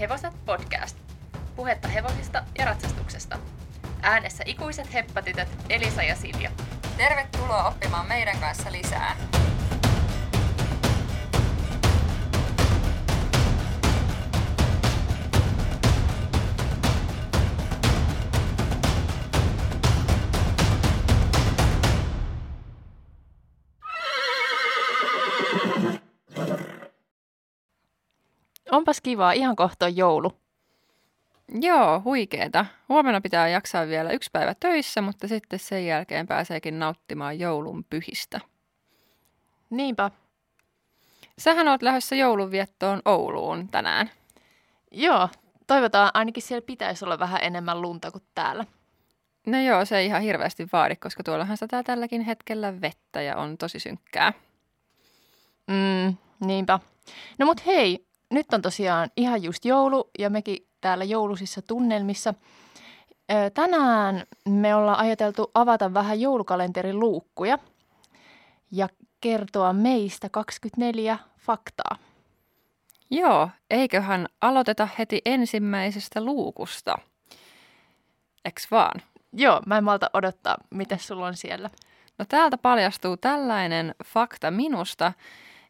Hevoset podcast. Puhetta hevosista ja ratsastuksesta. Äänessä ikuiset heppatytöt Elisa ja Silja. Tervetuloa oppimaan meidän kanssa lisää. Onpas kivaa, ihan kohta on joulu. Joo, huikeeta. Huomenna pitää jaksaa vielä yksi päivä töissä, mutta sitten sen jälkeen pääseekin nauttimaan joulun pyhistä. Niinpä. Sähän oot lähdössä joulunviettoon Ouluun tänään. Joo, toivotaan ainakin siellä pitäisi olla vähän enemmän lunta kuin täällä. No joo, se ei ihan hirveästi vaadi, koska tuollahan sataa tälläkin hetkellä vettä ja on tosi synkkää. Mm, niinpä. No mut hei, nyt on tosiaan ihan just joulu ja mekin täällä joulusissa tunnelmissa. Tänään me ollaan ajateltu avata vähän joulukalenterin luukkuja ja kertoa meistä 24 faktaa. Joo, eiköhän aloiteta heti ensimmäisestä luukusta. Eks vaan? Joo, mä en malta odottaa, mitä sulla on siellä. No täältä paljastuu tällainen fakta minusta,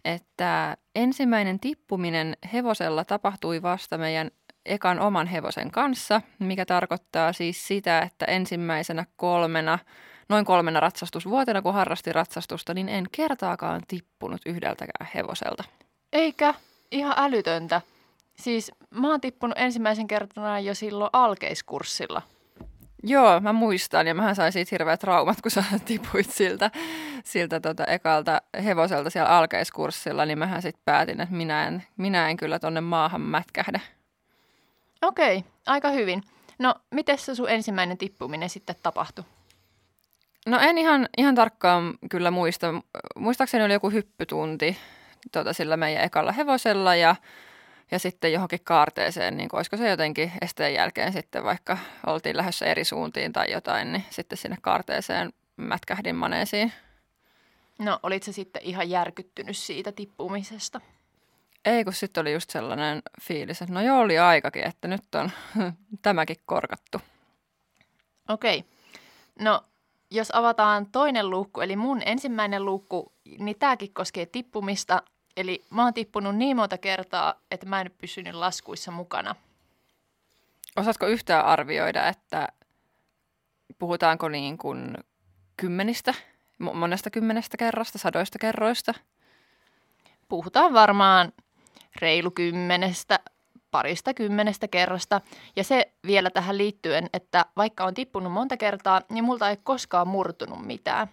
että ensimmäinen tippuminen hevosella tapahtui vasta meidän ekan oman hevosen kanssa, mikä tarkoittaa siis sitä, että ensimmäisenä kolmena, noin kolmena ratsastusvuotena, kun harrasti ratsastusta, niin en kertaakaan tippunut yhdeltäkään hevoselta. Eikä, ihan älytöntä. Siis mä oon tippunut ensimmäisen kertana jo silloin alkeiskurssilla. Joo, mä muistan ja mähän sain siitä hirveät traumat, kun sä tipuit siltä, siltä tota ekalta hevoselta siellä alkeiskurssilla, niin mähän sitten päätin, että minä en, minä en kyllä tonne maahan mätkähdä. Okei, aika hyvin. No, miten se sun ensimmäinen tippuminen sitten tapahtui? No en ihan, ihan tarkkaan kyllä muista. Muistaakseni oli joku hyppytunti tota, sillä meidän ekalla hevosella ja, ja sitten johonkin kaarteeseen, niin olisiko se jotenkin esteen jälkeen sitten, vaikka oltiin lähdössä eri suuntiin tai jotain, niin sitten sinne kaarteeseen mätkähdin maneesiin. No, olit se sitten ihan järkyttynyt siitä tippumisesta? Ei, kun sitten oli just sellainen fiilis, että no joo, oli aikakin, että nyt on tämäkin korkattu. Okei. No, jos avataan toinen luukku, eli mun ensimmäinen luukku, niin tämäkin koskee tippumista. Eli mä oon tippunut niin monta kertaa, että mä en pysynyt laskuissa mukana. Osaatko yhtään arvioida, että puhutaanko niin kuin kymmenistä, mo- monesta kymmenestä kerrasta, sadoista kerroista? Puhutaan varmaan reilu kymmenestä, parista kymmenestä kerrasta. Ja se vielä tähän liittyen, että vaikka on tippunut monta kertaa, niin multa ei koskaan murtunut mitään.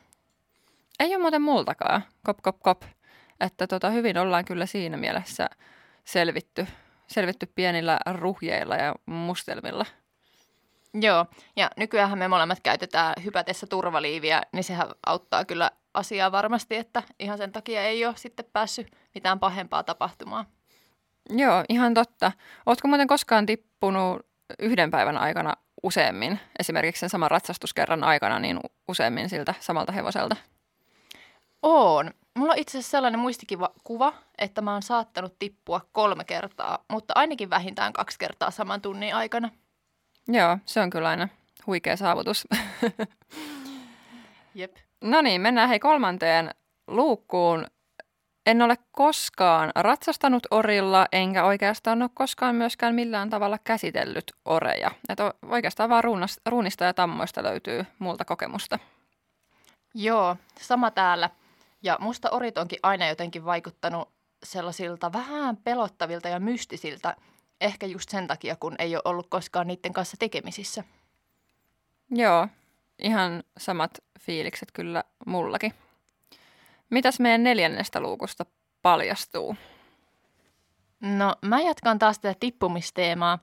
Ei ole muuten multakaan, kop kop kop. Että tota, hyvin ollaan kyllä siinä mielessä selvitty, selvitty pienillä ruhjeilla ja mustelmilla. Joo, ja nykyään me molemmat käytetään hypätessä turvaliiviä, niin sehän auttaa kyllä asiaa varmasti, että ihan sen takia ei ole sitten päässyt mitään pahempaa tapahtumaan. Joo, ihan totta. Ootko muuten koskaan tippunut yhden päivän aikana useammin, esimerkiksi sen saman ratsastuskerran aikana, niin useammin siltä samalta hevoselta? On. Mulla on itse asiassa sellainen muistikiva kuva, että mä oon saattanut tippua kolme kertaa, mutta ainakin vähintään kaksi kertaa saman tunnin aikana. Joo, se on kyllä aina huikea saavutus. Jep. No niin, mennään hei kolmanteen luukkuun. En ole koskaan ratsastanut orilla, enkä oikeastaan ole koskaan myöskään millään tavalla käsitellyt oreja. Et o- oikeastaan vaan ruunista ja tammoista löytyy multa kokemusta. Joo, sama täällä. Ja musta orit onkin aina jotenkin vaikuttanut sellaisilta vähän pelottavilta ja mystisiltä, ehkä just sen takia, kun ei ole ollut koskaan niiden kanssa tekemisissä. Joo, ihan samat fiilikset kyllä mullakin. Mitäs meidän neljännestä luukusta paljastuu? No, mä jatkan taas tätä tippumisteemaa.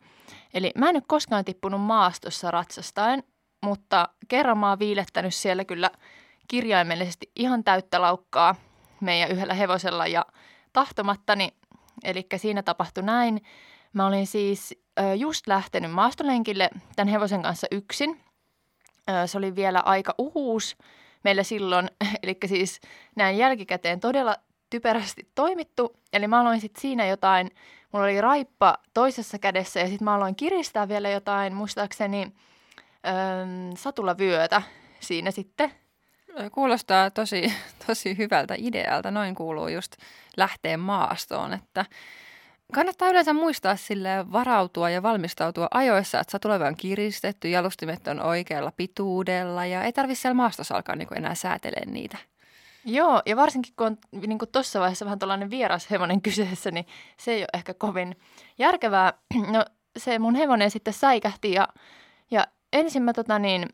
Eli mä en ole koskaan tippunut maastossa ratsastaen, mutta kerran mä oon viilettänyt siellä kyllä kirjaimellisesti ihan täyttä laukkaa meidän yhdellä hevosella ja tahtomattani. Eli siinä tapahtui näin. Mä olin siis just lähtenyt maastolenkille tämän hevosen kanssa yksin. Se oli vielä aika uhuus meillä silloin, eli siis näin jälkikäteen todella typerästi toimittu. Eli mä aloin sitten siinä jotain mulla oli raippa toisessa kädessä ja sitten mä aloin kiristää vielä jotain, muistaakseni satulavyötä siinä sitten. Kuulostaa tosi, tosi hyvältä idealta. Noin kuuluu just lähteä maastoon, että kannattaa yleensä muistaa sille varautua ja valmistautua ajoissa, että satulava on kiristetty, jalustimet on oikealla pituudella ja ei tarvitse siellä maastossa alkaa niin enää säätelemään niitä. Joo, ja varsinkin kun on niin tuossa vaiheessa vähän tällainen vieras hevonen kyseessä, niin se ei ole ehkä kovin järkevää. No se mun hevonen sitten säikähti ja, ja ensin mä tota niin,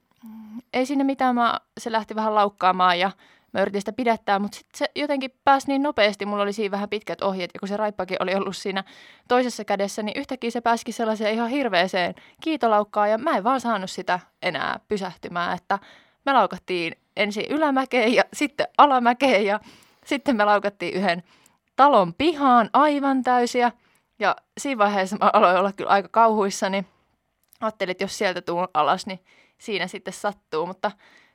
ei sinne mitään, mä, se lähti vähän laukkaamaan ja mä yritin sitä pidättää, mutta sitten se jotenkin pääsi niin nopeasti, mulla oli siinä vähän pitkät ohjeet, ja kun se raippakin oli ollut siinä toisessa kädessä, niin yhtäkkiä se pääsikin sellaiseen ihan hirveeseen kiitolaukkaan, ja mä en vaan saanut sitä enää pysähtymään, että me laukattiin ensin ylämäkeen ja sitten alamäkeen, ja sitten me laukattiin yhden talon pihaan aivan täysiä, ja siinä vaiheessa mä aloin olla kyllä aika kauhuissani. Ajattelin, että jos sieltä tuun alas, niin siinä sitten sattuu, mutta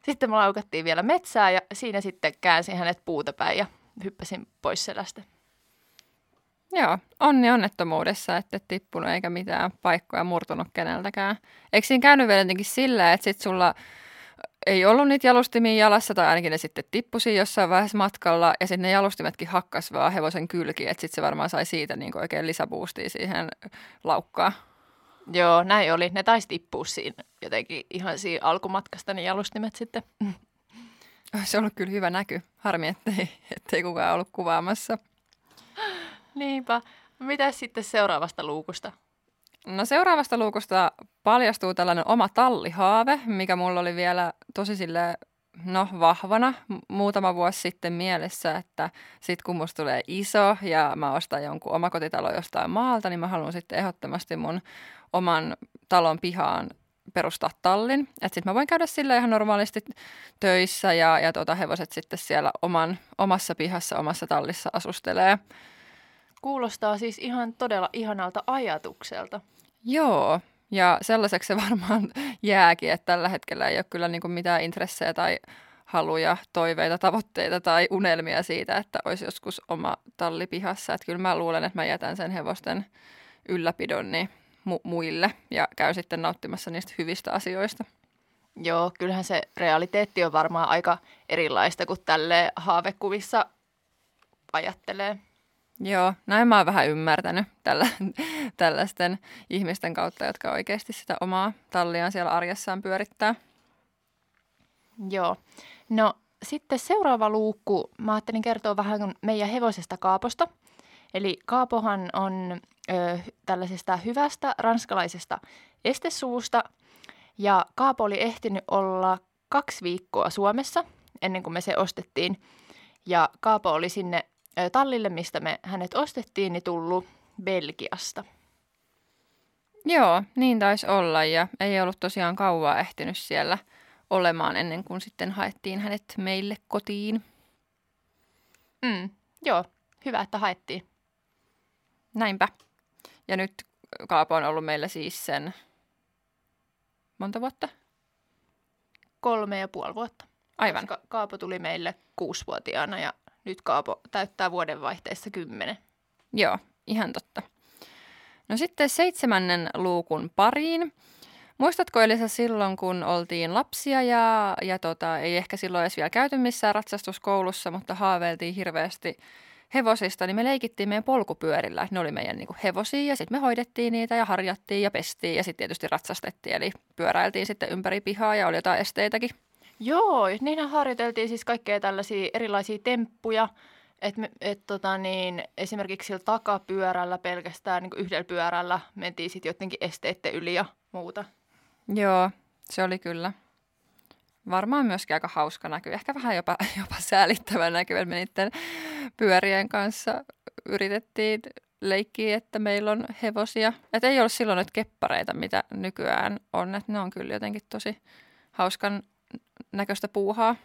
sitten me laukattiin vielä metsää ja siinä sitten käänsin hänet puuta päin ja hyppäsin pois selästä. Joo, onni onnettomuudessa, että et tippunut eikä mitään paikkoja murtunut keneltäkään. Eikö siinä käynyt vielä jotenkin sillä, että sit sulla ei ollut niitä jalustimia jalassa tai ainakin ne sitten tippusi jossain vaiheessa matkalla ja sitten ne jalustimetkin hakkas vaan hevosen kylki, että sitten se varmaan sai siitä niin oikein lisäboostia siihen laukkaan. Joo, näin oli. Ne taisi tippua siinä jotenkin ihan siinä alkumatkasta ne jalustimet sitten. Se on ollut kyllä hyvä näky. Harmi, ettei, ettei kukaan ollut kuvaamassa. Niinpä. Mitä sitten seuraavasta luukusta? No seuraavasta luukusta paljastuu tällainen oma tallihaave, mikä mulla oli vielä tosi sille no vahvana muutama vuosi sitten mielessä, että sit kun musta tulee iso ja mä ostan jonkun omakotitalo jostain maalta, niin mä haluan sitten ehdottomasti mun oman talon pihaan perustaa tallin. Että sitten mä voin käydä sillä ihan normaalisti töissä ja, ja tuota, hevoset sitten siellä oman, omassa pihassa, omassa tallissa asustelee. Kuulostaa siis ihan todella ihanalta ajatukselta. Joo, ja sellaiseksi se varmaan jääkin, että tällä hetkellä ei ole kyllä niin mitään intressejä tai haluja, toiveita, tavoitteita tai unelmia siitä, että olisi joskus oma talli pihassa. Että kyllä mä luulen, että mä jätän sen hevosten ylläpidon niin mu- muille ja käy sitten nauttimassa niistä hyvistä asioista. Joo, kyllähän se realiteetti on varmaan aika erilaista kuin tälle haavekuvissa ajattelee. Joo, näin mä oon vähän ymmärtänyt tällä, tällaisten ihmisten kautta, jotka oikeasti sitä omaa talliaan siellä arjessaan pyörittää. Joo. No sitten seuraava luukku, mä ajattelin kertoa vähän meidän hevosesta Kaaposta. Eli Kaapohan on ö, tällaisesta hyvästä ranskalaisesta estesuusta. Ja Kaapo oli ehtinyt olla kaksi viikkoa Suomessa ennen kuin me se ostettiin. Ja Kaapo oli sinne tallille, mistä me hänet ostettiin, niin tullut Belgiasta. Joo, niin taisi olla ja ei ollut tosiaan kauaa ehtinyt siellä olemaan ennen kuin sitten haettiin hänet meille kotiin. Mm, joo, hyvä, että haettiin. Näinpä. Ja nyt Kaapo on ollut meillä siis sen monta vuotta? Kolme ja puoli vuotta. Aivan. Koska Kaapo tuli meille kuusivuotiaana ja nyt Kaapo täyttää vuodenvaihteessa kymmenen. Joo, ihan totta. No sitten seitsemännen luukun pariin. Muistatko Elisa silloin, kun oltiin lapsia ja, ja tota, ei ehkä silloin edes vielä käyty missään ratsastuskoulussa, mutta haaveiltiin hirveästi hevosista, niin me leikittiin meidän polkupyörillä. Ne oli meidän niin kuin, hevosia ja sitten me hoidettiin niitä ja harjattiin ja pestiin ja sitten tietysti ratsastettiin. Eli pyöräiltiin sitten ympäri pihaa ja oli jotain esteitäkin. Joo, niinhän harjoiteltiin siis kaikkea tällaisia erilaisia temppuja. Et me, et tota niin, esimerkiksi sillä takapyörällä pelkästään niin yhdellä pyörällä mentiin sitten jotenkin esteiden yli ja muuta. Joo, se oli kyllä. Varmaan myöskin aika hauska näky. Ehkä vähän jopa, jopa säälittävä näky, että me niiden pyörien kanssa yritettiin leikkiä, että meillä on hevosia. Että ei ole silloin nyt keppareita, mitä nykyään on. Että ne on kyllä jotenkin tosi hauskan näköistä puuhaa.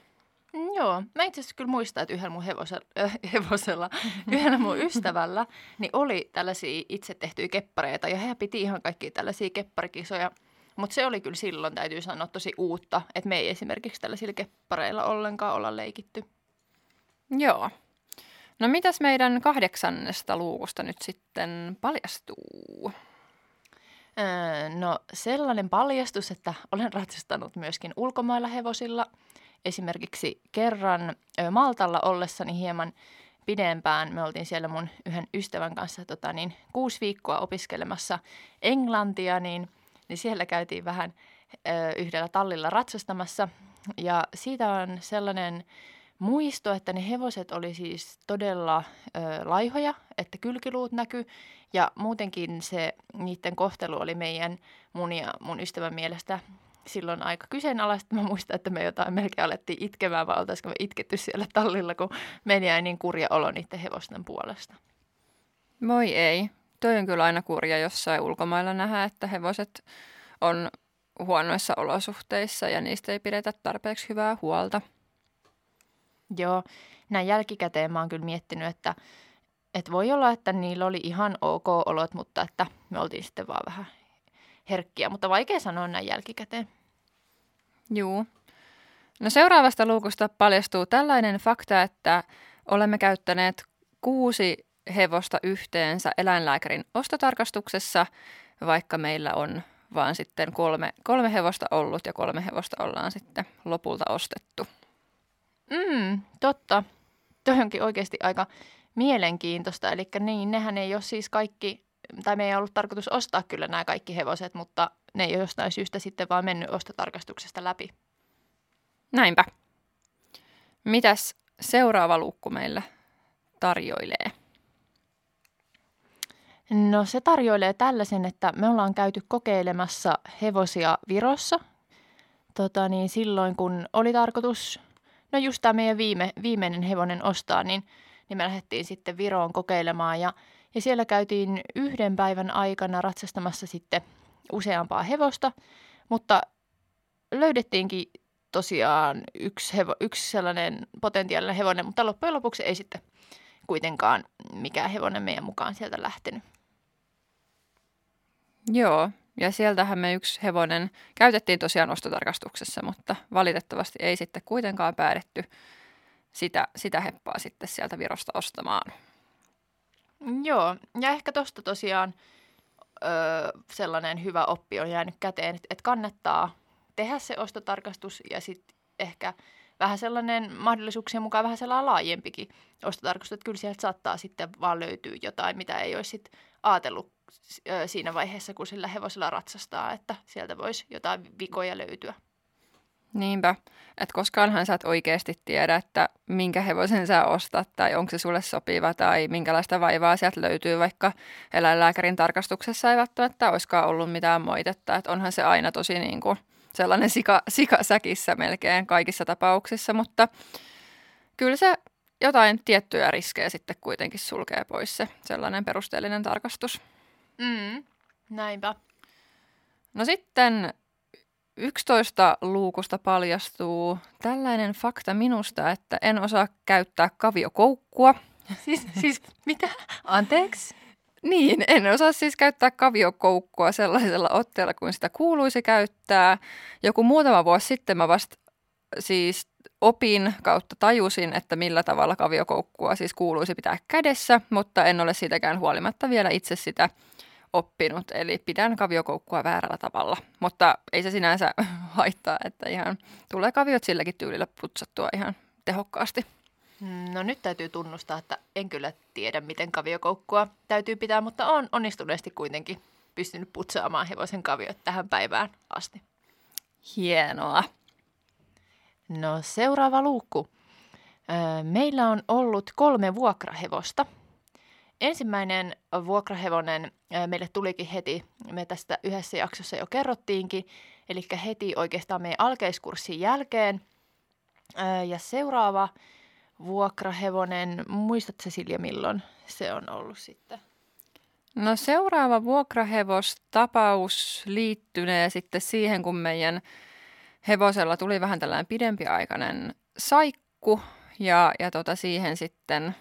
Mm, joo, mä itse asiassa kyllä muistan, että yhdellä mun hevosella, äh, hevosella yhdellä mun ystävällä, niin oli tällaisia itse tehtyjä keppareita ja he piti ihan kaikki tällaisia kepparikisoja. Mutta se oli kyllä silloin, täytyy sanoa, tosi uutta, että me ei esimerkiksi tällaisilla keppareilla ollenkaan olla leikitty. Joo. No mitäs meidän kahdeksannesta luukusta nyt sitten paljastuu? Öö, no sellainen paljastus, että olen ratsastanut myöskin ulkomailla hevosilla. Esimerkiksi kerran Maltalla ollessani hieman pidempään. Me oltiin siellä mun yhden ystävän kanssa tota, niin, kuusi viikkoa opiskelemassa englantia, niin, niin siellä käytiin vähän ö, yhdellä tallilla ratsastamassa. Ja siitä on sellainen muisto, että ne hevoset oli siis todella ö, laihoja, että kylkiluut näkyy ja muutenkin se niiden kohtelu oli meidän mun ja mun ystävän mielestä silloin aika kyseenalaista. Mä muistan, että me jotain melkein alettiin itkemään, vai oltaisiko me itketty siellä tallilla, kun meni jäi niin kurja olo niiden hevosten puolesta. Moi ei. Toi on kyllä aina kurja jossain ulkomailla nähdä, että hevoset on huonoissa olosuhteissa ja niistä ei pidetä tarpeeksi hyvää huolta. Joo, näin jälkikäteen mä oon kyllä miettinyt, että, että voi olla, että niillä oli ihan ok olot, mutta että me oltiin sitten vaan vähän herkkiä, mutta vaikea sanoa näin jälkikäteen. Juu. No seuraavasta luukusta paljastuu tällainen fakta, että olemme käyttäneet kuusi hevosta yhteensä eläinlääkärin ostotarkastuksessa, vaikka meillä on vaan sitten kolme, kolme hevosta ollut ja kolme hevosta ollaan sitten lopulta ostettu. Mm, totta. Toi onkin oikeasti aika mielenkiintoista. Eli niin, nehän ei ole siis kaikki, tai me ei ollut tarkoitus ostaa kyllä nämä kaikki hevoset, mutta ne ei ole jostain syystä sitten vaan mennyt ostotarkastuksesta läpi. Näinpä. Mitäs seuraava luukku meille tarjoilee? No se tarjoilee tällaisen, että me ollaan käyty kokeilemassa hevosia Virossa. Tota, niin silloin kun oli tarkoitus, no just tämä meidän viime, viimeinen hevonen ostaa, niin, niin me lähdettiin sitten Viroon kokeilemaan. Ja, ja siellä käytiin yhden päivän aikana ratsastamassa sitten useampaa hevosta, mutta löydettiinkin tosiaan yksi, hevo, yksi sellainen potentiaalinen hevonen, mutta loppujen lopuksi ei sitten kuitenkaan mikään hevonen meidän mukaan sieltä lähtenyt. Joo, ja sieltähän me yksi hevonen käytettiin tosiaan ostotarkastuksessa, mutta valitettavasti ei sitten kuitenkaan päädetty sitä, sitä heppaa sitten sieltä Virosta ostamaan. Joo, ja ehkä tuosta tosiaan ö, sellainen hyvä oppi on jäänyt käteen, että, että kannattaa tehdä se ostotarkastus ja sitten ehkä vähän sellainen mahdollisuuksien mukaan vähän sellainen laajempikin ostotarkastus, että kyllä sieltä saattaa sitten vaan löytyä jotain, mitä ei olisi sitten ajatellut siinä vaiheessa, kun sillä hevosella ratsastaa, että sieltä voisi jotain vikoja löytyä. Niinpä, että koskaanhan sä et oikeasti tiedä, että minkä hevosen sä ostat tai onko se sulle sopiva tai minkälaista vaivaa sieltä löytyy, vaikka eläinlääkärin tarkastuksessa ei välttämättä olisikaan ollut mitään moitetta. Että onhan se aina tosi niin kuin sellainen sika, sikasäkissä melkein kaikissa tapauksissa, mutta kyllä se jotain tiettyjä riskejä sitten kuitenkin sulkee pois se sellainen perusteellinen tarkastus. Mm, näinpä. No sitten 11 luukusta paljastuu tällainen fakta minusta, että en osaa käyttää kaviokoukkua. Siis, siis mitä? Anteeksi? Niin, en osaa siis käyttää kaviokoukkua sellaisella otteella kuin sitä kuuluisi käyttää. Joku muutama vuosi sitten mä vasta siis opin kautta tajusin, että millä tavalla kaviokoukkua siis kuuluisi pitää kädessä, mutta en ole siitäkään huolimatta vielä itse sitä oppinut, eli pidän kaviokoukkua väärällä tavalla. Mutta ei se sinänsä haittaa, että ihan tulee kaviot silläkin tyylillä putsattua ihan tehokkaasti. No nyt täytyy tunnustaa, että en kyllä tiedä, miten kaviokoukkua täytyy pitää, mutta on onnistuneesti kuitenkin pystynyt putsaamaan hevosen kaviot tähän päivään asti. Hienoa. No seuraava luukku. Meillä on ollut kolme vuokrahevosta – ensimmäinen vuokrahevonen meille tulikin heti, me tästä yhdessä jaksossa jo kerrottiinkin, eli heti oikeastaan meidän alkeiskurssin jälkeen. Ja seuraava vuokrahevonen, muistatko Silja milloin se on ollut sitten? No seuraava vuokrahevostapaus liittynee sitten siihen, kun meidän hevosella tuli vähän tällainen pidempiaikainen saikku ja, ja tota siihen sitten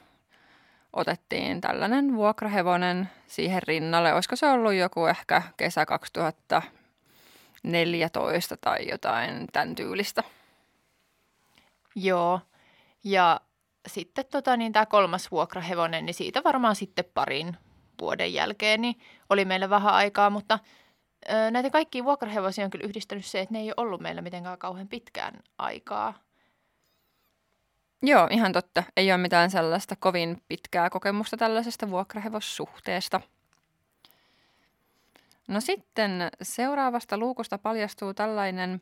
otettiin tällainen vuokrahevonen siihen rinnalle. Olisiko se ollut joku ehkä kesä 2014 tai jotain tämän tyylistä? Joo, ja sitten tota, niin tämä kolmas vuokrahevonen, niin siitä varmaan sitten parin vuoden jälkeen niin oli meillä vähän aikaa, mutta ö, näitä kaikkia vuokrahevosia on kyllä yhdistänyt se, että ne ei ole ollut meillä mitenkään kauhean pitkään aikaa. Joo, ihan totta. Ei ole mitään sellaista kovin pitkää kokemusta tällaisesta vuokrahevossuhteesta. No sitten seuraavasta luukusta paljastuu tällainen,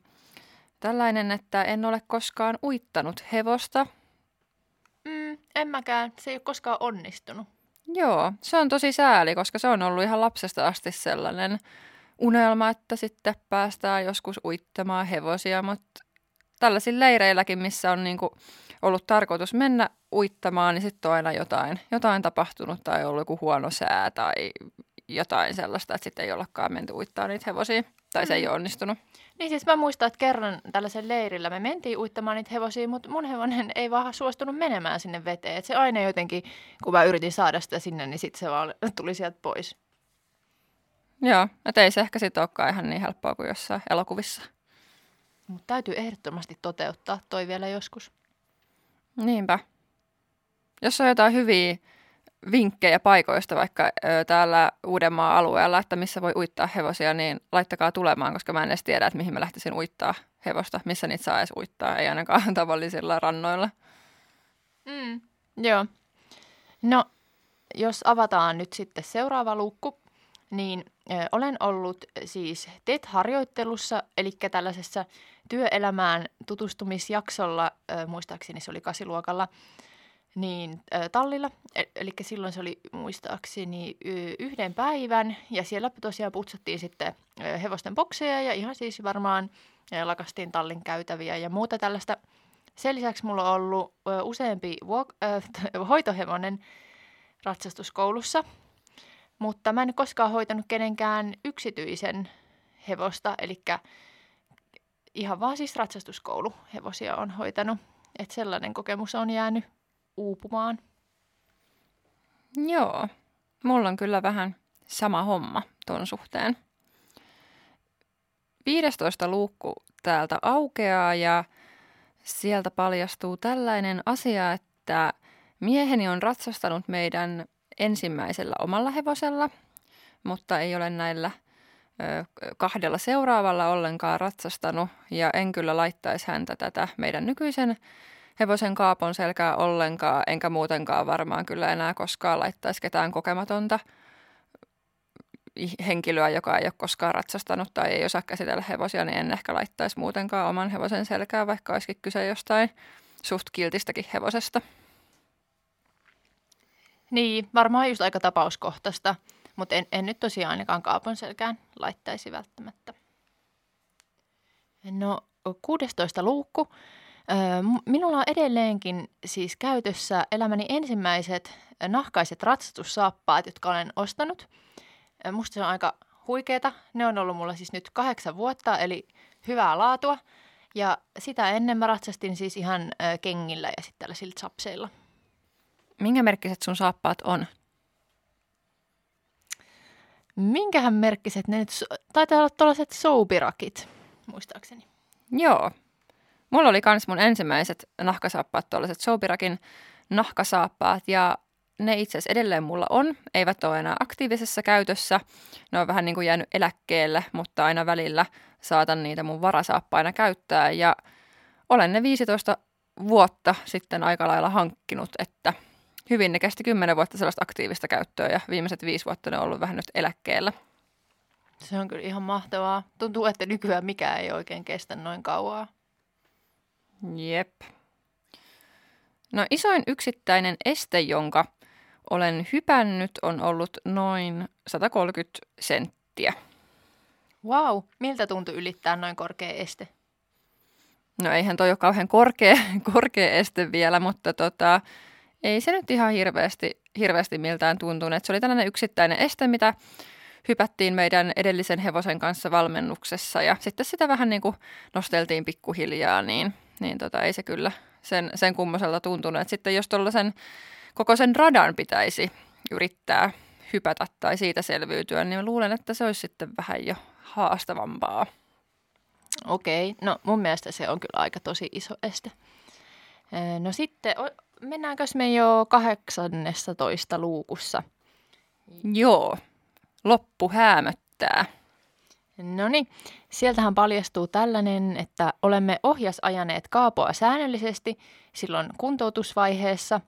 tällainen, että en ole koskaan uittanut hevosta. Mm, en mäkään. Se ei ole koskaan onnistunut. Joo, se on tosi sääli, koska se on ollut ihan lapsesta asti sellainen unelma, että sitten päästään joskus uittamaan hevosia, mutta tällaisilla leireilläkin, missä on niinku ollut tarkoitus mennä uittamaan, niin sitten on aina jotain, jotain tapahtunut tai ollut joku huono sää tai jotain sellaista, että sitten ei ollakaan menty uittaa niitä hevosia tai se ei Mm. ole onnistunut. Niin siis mä muistan, että kerran tällaisen leirillä me mentiin uittamaan niitä hevosia, mutta mun hevonen ei vaan suostunut menemään sinne veteen. Et se aina jotenkin, kun mä yritin saada sitä sinne, niin sitten se vaan tuli sieltä pois. Joo, että ei se ehkä sitten olekaan ihan niin helppoa kuin jossain elokuvissa. Mutta täytyy ehdottomasti toteuttaa toi vielä joskus. Niinpä. Jos on jotain hyviä vinkkejä paikoista vaikka ö, täällä Uudenmaan alueella, että missä voi uittaa hevosia, niin laittakaa tulemaan, koska mä en edes tiedä, että mihin mä lähtisin uittaa hevosta, missä niitä saa edes uittaa, ei ainakaan tavallisilla rannoilla. Mm. Joo. No, jos avataan nyt sitten seuraava luukku, niin ö, olen ollut siis TET-harjoittelussa, eli tällaisessa työelämään tutustumisjaksolla, ö, muistaakseni se oli kasiluokalla, niin ö, tallilla. E- Eli silloin se oli muistaakseni yhden päivän, ja siellä tosiaan putsattiin sitten ö, hevosten bokseja, ja ihan siis varmaan ö, lakastiin tallin käytäviä ja muuta tällaista. Sen lisäksi mulla on ollut ö, useampi vuok- ö, hoitohevonen ratsastuskoulussa, mutta mä en koskaan hoitanut kenenkään yksityisen hevosta, eli ihan vaan siis ratsastuskoulu hevosia on hoitanut. Että sellainen kokemus on jäänyt uupumaan. Joo, mulla on kyllä vähän sama homma ton suhteen. 15 luukku täältä aukeaa ja sieltä paljastuu tällainen asia, että mieheni on ratsastanut meidän ensimmäisellä omalla hevosella, mutta ei ole näillä kahdella seuraavalla ollenkaan ratsastanut ja en kyllä laittaisi häntä tätä meidän nykyisen hevosen kaapon selkää ollenkaan, enkä muutenkaan varmaan kyllä enää koskaan laittaisi ketään kokematonta henkilöä, joka ei ole koskaan ratsastanut tai ei osaa käsitellä hevosia, niin en ehkä laittaisi muutenkaan oman hevosen selkää, vaikka olisikin kyse jostain suht kiltistäkin hevosesta. Niin, varmaan just aika tapauskohtaista, mutta en, en nyt tosiaan ainakaan kaapon selkään laittaisi välttämättä. No, 16 luukku. Minulla on edelleenkin siis käytössä elämäni ensimmäiset nahkaiset ratsastussaappaat, jotka olen ostanut. Musta se on aika huikeeta. Ne on ollut mulla siis nyt kahdeksan vuotta, eli hyvää laatua. Ja sitä ennen mä ratsastin siis ihan kengillä ja sitten tällaisilla chapseilla. Minkä merkkiset sun saappaat on? Minkähän merkkiset ne nyt, taitaa olla tuollaiset soubirakit, muistaakseni. Joo. Mulla oli kans mun ensimmäiset nahkasaappaat, tuollaiset Soupirakin nahkasaappaat ja ne itse asiassa edelleen mulla on. Eivät ole enää aktiivisessa käytössä. Ne on vähän niin kuin jäänyt eläkkeelle, mutta aina välillä saatan niitä mun varasaappaina käyttää ja olen ne 15 vuotta sitten aika lailla hankkinut, että hyvin ne kesti 10 vuotta sellaista aktiivista käyttöä ja viimeiset viisi vuotta ne on ollut vähän nyt eläkkeellä. Se on kyllä ihan mahtavaa. Tuntuu, että nykyään mikään ei oikein kestä noin kauaa. Jep. No isoin yksittäinen este, jonka olen hypännyt, on ollut noin 130 senttiä. Wow, miltä tuntui ylittää noin korkea este? No eihän toi ole kauhean korkea, korkea este vielä, mutta tota, ei se nyt ihan hirveästi, hirveästi miltään tuntunut. Se oli tällainen yksittäinen este, mitä hypättiin meidän edellisen hevosen kanssa valmennuksessa ja sitten sitä vähän niin kuin nosteltiin pikkuhiljaa, niin, niin tota, ei se kyllä sen, sen kummoselta tuntunut. Et sitten jos tuollaisen koko sen radan pitäisi yrittää hypätä tai siitä selviytyä, niin luulen, että se olisi sitten vähän jo haastavampaa. Okei, no mun mielestä se on kyllä aika tosi iso este. No sitten mennäänkös me jo 18 luukussa? Joo, loppu häämöttää. No niin, sieltähän paljastuu tällainen, että olemme ohjasajaneet kaapoa säännöllisesti silloin kuntoutusvaiheessa.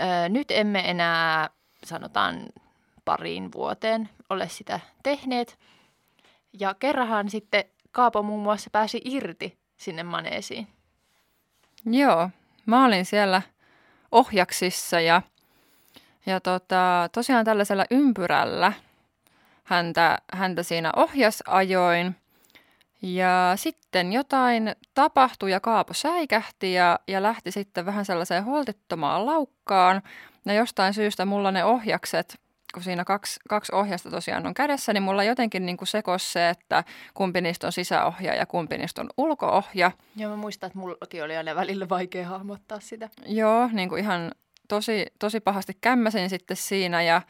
Öö, nyt emme enää, sanotaan pariin vuoteen, ole sitä tehneet. Ja kerrahan sitten Kaapo muun muassa pääsi irti sinne maneesiin. Joo, mä olin siellä ohjaksissa ja, ja tota, tosiaan tällaisella ympyrällä häntä, häntä siinä ohjasajoin. Ja sitten jotain tapahtui ja Kaapo säikähti ja, ja lähti sitten vähän sellaiseen holtittomaan laukkaan. Ja jostain syystä mulla ne ohjakset kun siinä kaksi, kaksi ohjasta tosiaan on kädessä, niin mulla jotenkin niin sekos se, että kumpi niistä on sisäohja ja kumpi niistä on ulkoohja. Joo, mä muistan, että mullakin oli aina välillä vaikea hahmottaa sitä. Joo, niin kuin ihan tosi, tosi pahasti kämmäsin sitten siinä ja,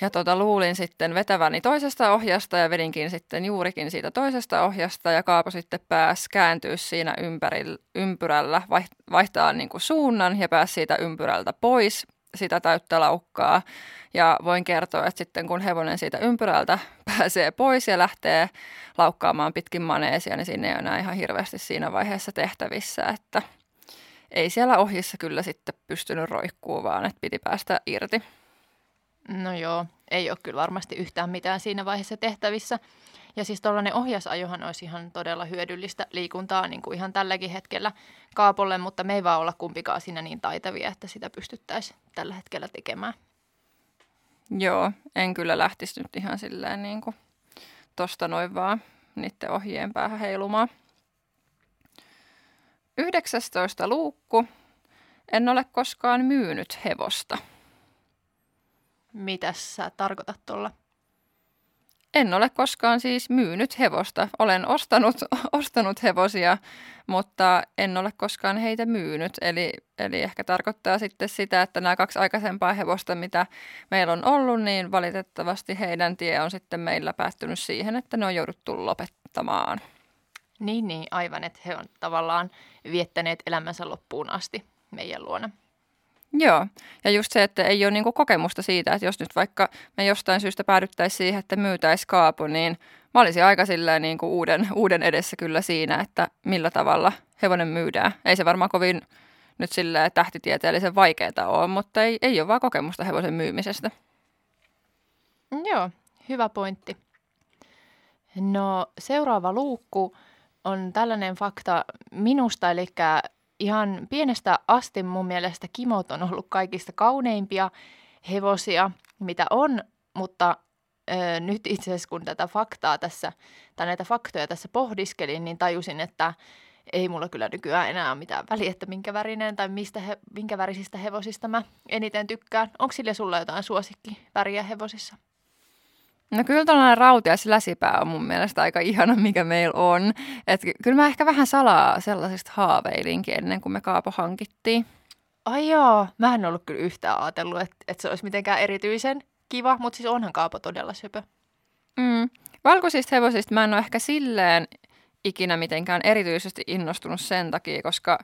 ja tota, luulin sitten vetäväni toisesta ohjasta ja vedinkin sitten juurikin siitä toisesta ohjasta ja Kaapo sitten pääsi kääntyä siinä ympärillä, ympyrällä, vaihtaa niin kuin suunnan ja pääsi siitä ympyrältä pois sitä täyttä laukkaa. Ja voin kertoa, että sitten kun hevonen siitä ympyrältä pääsee pois ja lähtee laukkaamaan pitkin maneesia, niin sinne ei ole enää ihan hirveästi siinä vaiheessa tehtävissä, että ei siellä ohjissa kyllä sitten pystynyt roikkuu, vaan että piti päästä irti. No joo, ei ole kyllä varmasti yhtään mitään siinä vaiheessa tehtävissä. Ja siis tuollainen ohjasajohan olisi ihan todella hyödyllistä liikuntaa niin kuin ihan tälläkin hetkellä Kaapolle, mutta me ei vaan olla kumpikaan siinä niin taitavia, että sitä pystyttäisiin tällä hetkellä tekemään. Joo, en kyllä lähtisi nyt ihan silleen niin kuin tosta noin vaan niiden ohjeen päähän heilumaan. 19 luukku. En ole koskaan myynyt hevosta. Mitä sä tarkoitat tuolla? En ole koskaan siis myynyt hevosta. Olen ostanut, ostanut hevosia, mutta en ole koskaan heitä myynyt. Eli, eli ehkä tarkoittaa sitten sitä, että nämä kaksi aikaisempaa hevosta, mitä meillä on ollut, niin valitettavasti heidän tie on sitten meillä päättynyt siihen, että ne on jouduttu lopettamaan. Niin, niin, aivan, että he on tavallaan viettäneet elämänsä loppuun asti meidän luona. Joo, ja just se, että ei ole niinku kokemusta siitä, että jos nyt vaikka me jostain syystä päädyttäisiin siihen, että myytäisiin kaapu, niin mä olisin aika silleen niinku uuden, uuden edessä kyllä siinä, että millä tavalla hevonen myydään. Ei se varmaan kovin nyt silleen tähtitieteellisen vaikeaa ole, mutta ei, ei ole vaan kokemusta hevosen myymisestä. Joo, hyvä pointti. No seuraava luukku on tällainen fakta minusta, eli ihan pienestä asti mun mielestä kimot on ollut kaikista kauneimpia hevosia, mitä on, mutta ö, nyt itse asiassa kun tätä faktaa tässä, tai näitä faktoja tässä pohdiskelin, niin tajusin, että ei mulla kyllä nykyään enää ole mitään väliä, että minkä värinen tai mistä he, minkä värisistä hevosista mä eniten tykkään. Onko sille sulla jotain suosikkiväriä hevosissa? No kyllä tällainen rautias läsipää on mun mielestä aika ihana, mikä meillä on. Et kyllä mä ehkä vähän salaa sellaisista haaveilinkin ennen kuin me Kaapo hankittiin. Ai joo, mä en ollut kyllä yhtään ajatellut, että, että se olisi mitenkään erityisen kiva, mutta siis onhan Kaapo todella söpö. Mm. Valkoisista hevosista mä en ole ehkä silleen ikinä mitenkään erityisesti innostunut sen takia, koska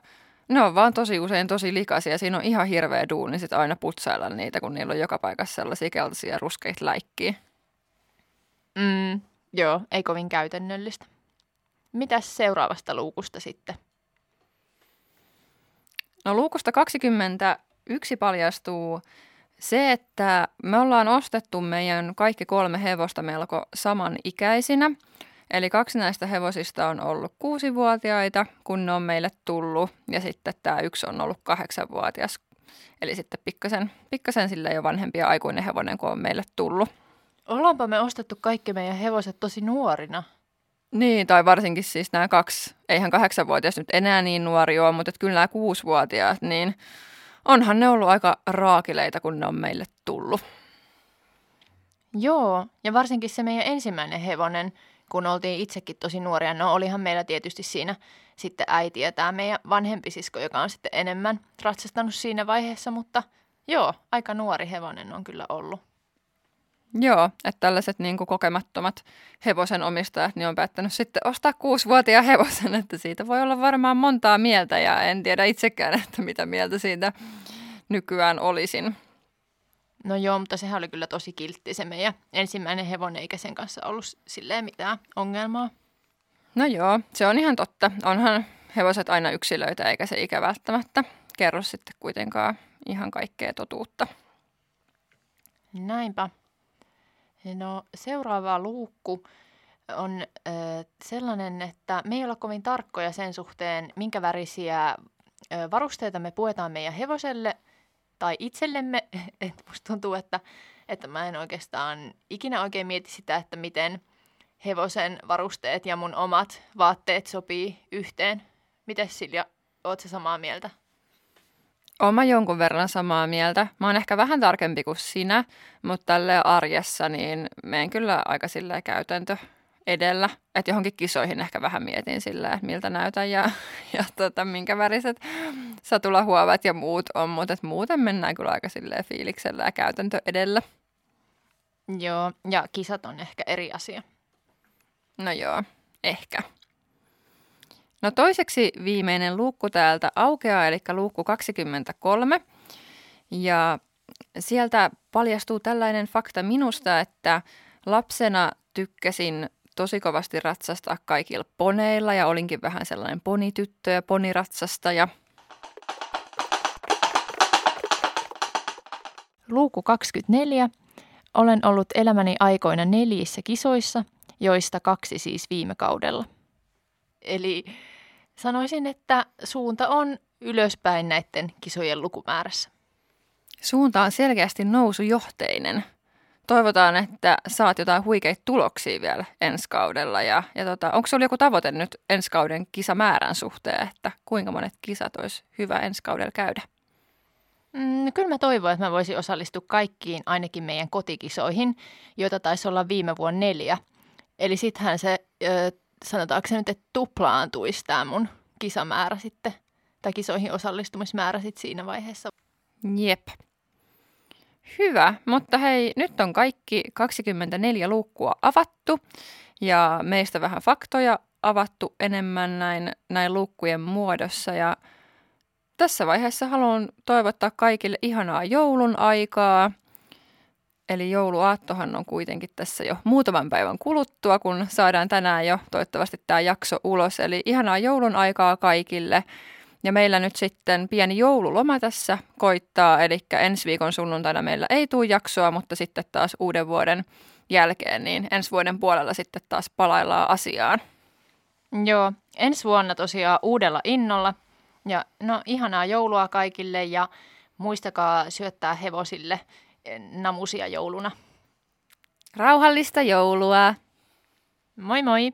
ne on vaan tosi usein tosi likaisia. Siinä on ihan hirveä duuni sit aina putsailla niitä, kun niillä on joka paikassa sellaisia keltaisia ruskeita läikkiä. Mm, joo, ei kovin käytännöllistä. Mitäs seuraavasta luukusta sitten? No luukusta 21 paljastuu se, että me ollaan ostettu meidän kaikki kolme hevosta melko samanikäisinä. Eli kaksi näistä hevosista on ollut kuusivuotiaita, kun ne on meille tullut, ja sitten tämä yksi on ollut kahdeksanvuotias. Eli sitten pikkasen, pikkasen sille jo vanhempi ja aikuinen hevonen, kun on meille tullut. Ollaanpa me ostettu kaikki meidän hevoset tosi nuorina. Niin, tai varsinkin siis nämä kaksi, eihän kahdeksanvuotias nyt enää niin nuori ole, mutta kyllä nämä kuusivuotiaat, niin onhan ne ollut aika raakileita, kun ne on meille tullut. Joo, ja varsinkin se meidän ensimmäinen hevonen, kun oltiin itsekin tosi nuoria. No olihan meillä tietysti siinä sitten äiti ja tämä meidän vanhempi sisko, joka on sitten enemmän ratsastanut siinä vaiheessa, mutta joo, aika nuori hevonen on kyllä ollut. Joo, että tällaiset niin kuin kokemattomat hevosen omistajat niin on päättänyt sitten ostaa kuusivuotiaan hevosen, että siitä voi olla varmaan montaa mieltä ja en tiedä itsekään, että mitä mieltä siitä nykyään olisin. No joo, mutta sehän oli kyllä tosi kiltti se meidän ensimmäinen hevonen, eikä sen kanssa ollut silleen mitään ongelmaa. No joo, se on ihan totta. Onhan hevoset aina yksilöitä, eikä se ikä välttämättä kerro sitten kuitenkaan ihan kaikkea totuutta. Näinpä. No seuraava luukku on äh, sellainen, että me ei olla kovin tarkkoja sen suhteen, minkä värisiä äh, varusteita me puetaan meidän hevoselle tai itsellemme. Et musta tuntuu, että, että mä en oikeastaan ikinä oikein mieti sitä, että miten hevosen varusteet ja mun omat vaatteet sopii yhteen. Miten Silja, oot sä samaa mieltä? Oma jonkun verran samaa mieltä. Mä oon ehkä vähän tarkempi kuin sinä, mutta tälle arjessa niin menen kyllä aika silleen käytäntö edellä. Että johonkin kisoihin ehkä vähän mietin silleen, että miltä näytän ja, ja tota, minkä väriset satulahuovat ja muut on. Mutta muuten mennään kyllä aika silleen fiiliksellä ja käytäntö edellä. Joo, ja kisat on ehkä eri asia. No joo, ehkä. No toiseksi viimeinen luukku täältä aukeaa, eli luukku 23. Ja sieltä paljastuu tällainen fakta minusta, että lapsena tykkäsin tosi kovasti ratsastaa kaikilla poneilla ja olinkin vähän sellainen ponityttö ja poniratsastaja. Luukku 24. Olen ollut elämäni aikoina neljässä kisoissa, joista kaksi siis viime kaudella. Eli sanoisin, että suunta on ylöspäin näiden kisojen lukumäärässä. Suunta on selkeästi nousujohteinen. Toivotaan, että saat jotain huikeita tuloksia vielä ensi kaudella. Ja, ja tota, onko sinulla joku tavoite nyt ensi kauden kisamäärän suhteen, että kuinka monet kisat olisi hyvä ensi kaudella käydä? Mm, kyllä mä toivon, että mä voisin osallistua kaikkiin ainakin meidän kotikisoihin, joita taisi olla viime vuonna neljä. Eli sittenhän se ö, sanotaanko se nyt, että tuplaantuisi tämä mun kisamäärä sitten, tai kisoihin osallistumismäärä sitten siinä vaiheessa. Jep. Hyvä, mutta hei, nyt on kaikki 24 luukkua avattu ja meistä vähän faktoja avattu enemmän näin, näin luukkujen muodossa ja tässä vaiheessa haluan toivottaa kaikille ihanaa joulun aikaa – Eli jouluaattohan on kuitenkin tässä jo muutaman päivän kuluttua, kun saadaan tänään jo toivottavasti tämä jakso ulos. Eli ihanaa joulun aikaa kaikille. Ja meillä nyt sitten pieni joululoma tässä koittaa, eli ensi viikon sunnuntaina meillä ei tule jaksoa, mutta sitten taas uuden vuoden jälkeen, niin ensi vuoden puolella sitten taas palaillaan asiaan. Joo, ensi vuonna tosiaan uudella innolla. Ja no ihanaa joulua kaikille ja muistakaa syöttää hevosille namusia jouluna. Rauhallista joulua! Moi moi!